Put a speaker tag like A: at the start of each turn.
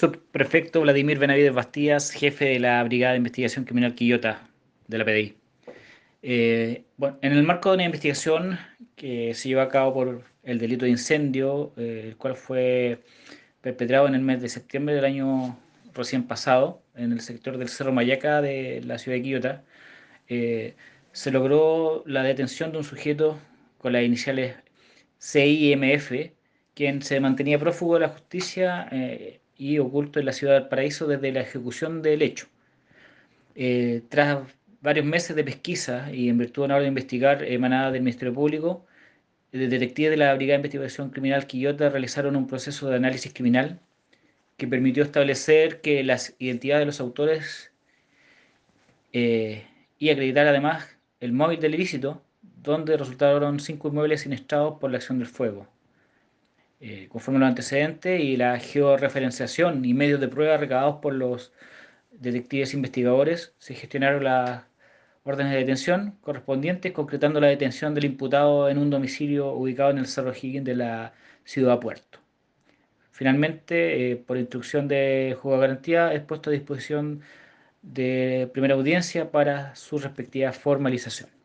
A: Subprefecto Vladimir Benavides Bastías, jefe de la Brigada de Investigación Criminal Quillota de la PDI. Eh, bueno, en el marco de una investigación que se lleva a cabo por el delito de incendio, eh, el cual fue perpetrado en el mes de septiembre del año recién pasado, en el sector del Cerro Mayaca de la ciudad de Quillota, eh, se logró la detención de un sujeto con las iniciales CIMF, quien se mantenía prófugo de la justicia y oculto en la ciudad del Paraíso desde la ejecución del hecho. Eh, tras varios meses de pesquisa y en virtud de una orden de investigar emanada del Ministerio Público, detectives de la Brigada de Investigación Criminal Quillota realizaron un proceso de análisis criminal que permitió establecer que las identidades de los autores eh, y acreditar además el móvil del ilícito, donde resultaron cinco inmuebles inestados por la acción del fuego. Eh, conforme los antecedentes y la georreferenciación y medios de prueba recabados por los detectives investigadores, se gestionaron las órdenes de detención correspondientes, concretando la detención del imputado en un domicilio ubicado en el Cerro Higgins de la ciudad Puerto. Finalmente, eh, por instrucción de juego de garantía, es puesto a disposición de primera audiencia para su respectiva formalización.